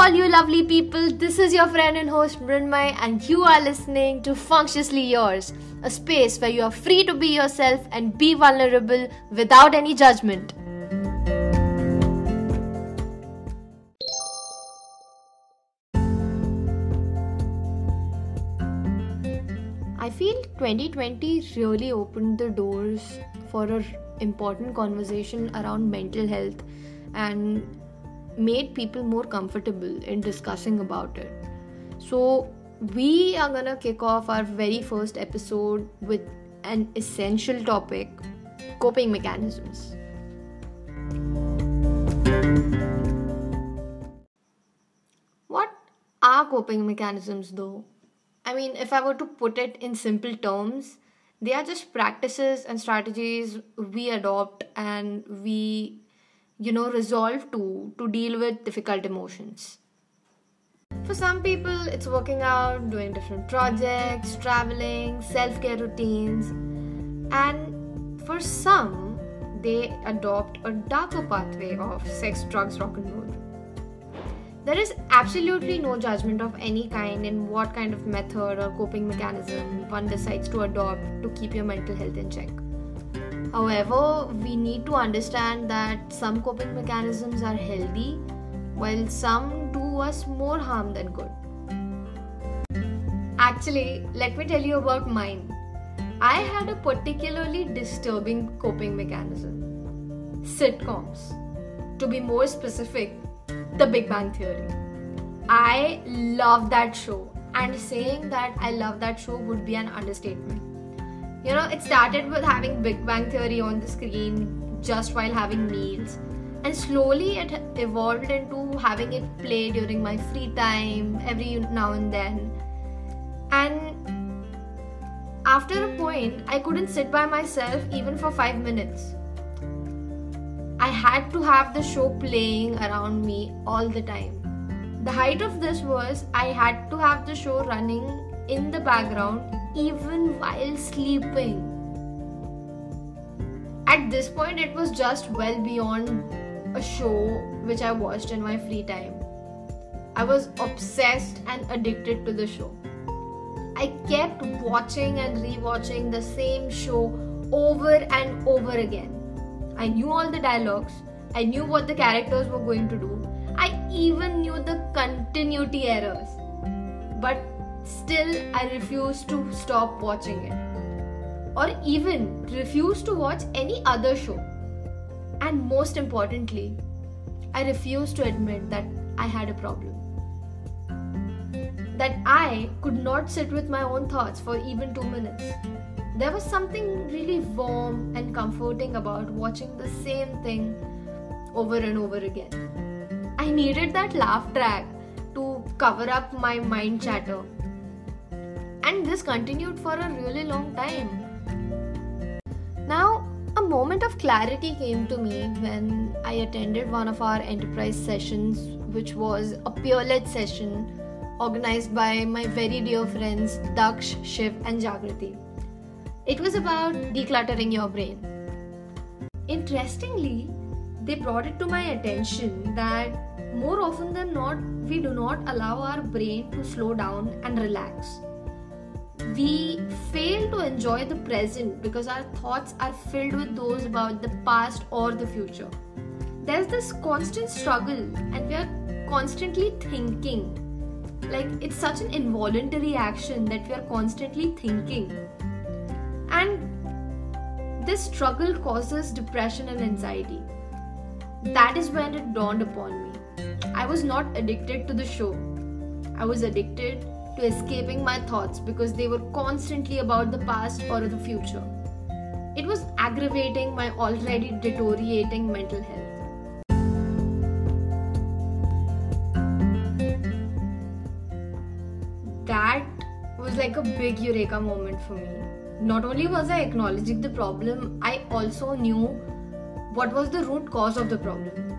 all you lovely people. This is your friend and host Mrunmayee, and you are listening to Functiously Yours, a space where you are free to be yourself and be vulnerable without any judgment. I feel 2020 really opened the doors for an important conversation around mental health and made people more comfortable in discussing about it. So, we are gonna kick off our very first episode with an essential topic coping mechanisms. What are coping mechanisms though? I mean, if I were to put it in simple terms, they are just practices and strategies we adopt and we you know resolve to to deal with difficult emotions. For some people it's working out doing different projects traveling self-care routines. And for some they adopt a darker pathway of sex drugs rock and roll. There is absolutely no judgment of any kind in what kind of method or coping mechanism one decides to adopt to keep your mental health in check However, we need to understand that some coping mechanisms are healthy while some do us more harm than good. Actually, let me tell you about mine. I had a particularly disturbing coping mechanism sitcoms. To be more specific, The Big Bang Theory. I love that show, and saying that I love that show would be an understatement. You know, it started with having Big Bang Theory on the screen just while having meals, and slowly it evolved into having it play during my free time every now and then. And after a point, I couldn't sit by myself even for five minutes. I had to have the show playing around me all the time. The height of this was I had to have the show running in the background even while sleeping. At this point, it was just well beyond a show which I watched in my free time. I was obsessed and addicted to the show. I kept watching and rewatching the same show over and over again. I knew all the dialogues, I knew what the characters were going to do, I even knew the continuity errors. But Still, I refuse to stop watching it. Or even refuse to watch any other show. And most importantly, I refuse to admit that I had a problem. That I could not sit with my own thoughts for even two minutes. There was something really warm and comforting about watching the same thing over and over again. I needed that laugh track to cover up my mind chatter and this continued for a really long time. Now, a moment of clarity came to me when I attended one of our enterprise sessions, which was a peer led session organized by my very dear friends Daksh, Shiv, and Jagrati. It was about decluttering your brain. Interestingly, they brought it to my attention that more often than not, we do not allow our brain to slow down and relax we fail to enjoy the present because our thoughts are filled with those about the past or the future. There's this constant struggle, and we are constantly thinking. Like, it's such an involuntary action that we are constantly thinking. And this struggle causes depression and anxiety. That is when it dawned upon me. I was not addicted to the show, I was addicted to escaping my thoughts because they were constantly about the past or the future. It was aggravating my already deteriorating mental health. That was like a big eureka moment for me. Not only was I acknowledging the problem, I also knew what was the root cause of the problem.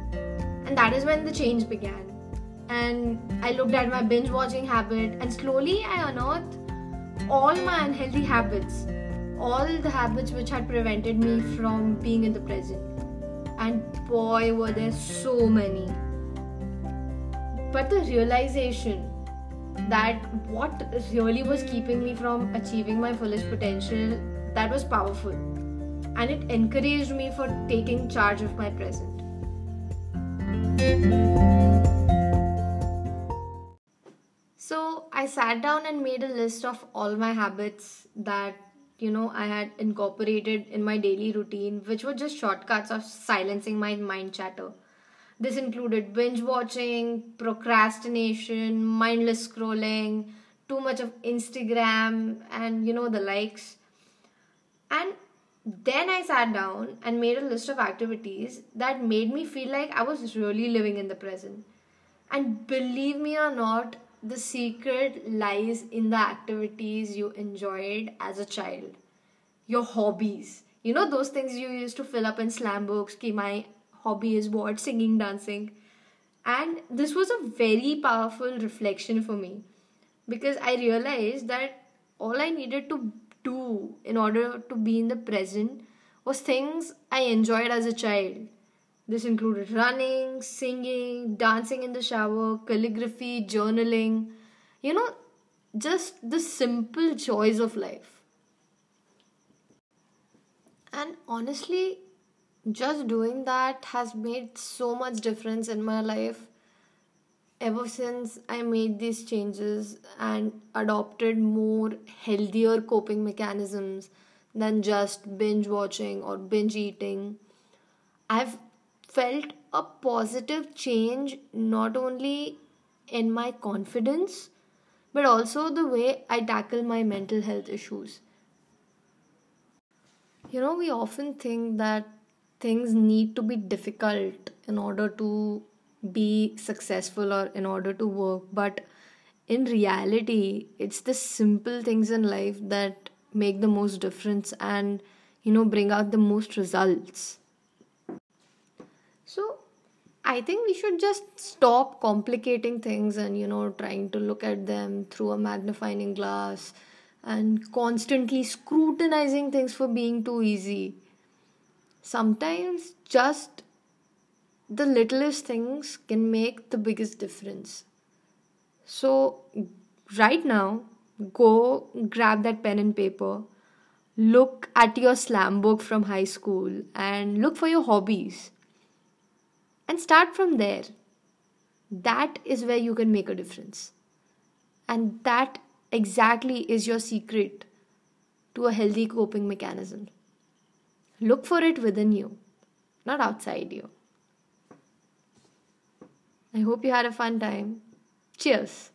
And that is when the change began and I looked at my binge watching habit, and slowly I unearthed all my unhealthy habits, all the habits which had prevented me from being in the present. And boy, were there so many. but the realization that what really was keeping me from achieving my fullest potential that was powerful and it encouraged me for taking charge of my present so i sat down and made a list of all my habits that you know i had incorporated in my daily routine which were just shortcuts of silencing my mind chatter this included binge watching, procrastination, mindless scrolling, too much of Instagram, and you know, the likes. And then I sat down and made a list of activities that made me feel like I was really living in the present. And believe me or not, the secret lies in the activities you enjoyed as a child. Your hobbies. You know, those things you used to fill up in slam books, ki my hobby is what singing dancing and this was a very powerful reflection for me because i realized that all i needed to do in order to be in the present was things i enjoyed as a child this included running singing dancing in the shower calligraphy journaling. You know just the simple joys of life. And honestly just doing that has made so much difference in my life ever since i made these changes and adopted more healthier coping mechanisms than just binge watching or binge eating. I've felt a positive change not only in my confidence but also the way i tackle my mental health issues. You know we often think that things need to be difficult in order to be successful or in order to work but in reality it's the simple things in life that make the most difference and you know bring out the most results so i think we should just stop complicating things and you know trying to look at them through a magnifying glass and constantly scrutinizing things for being too easy sometimes just the littlest things can make the biggest difference. So, right now, go grab that pen and paper, look at your slam book from high school, and look for your hobbies. And start from there. That is where you can make a difference. And that exactly is your secret to a healthy coping mechanism. Look for it within you, not outside you. I hope you had a fun time. Cheers.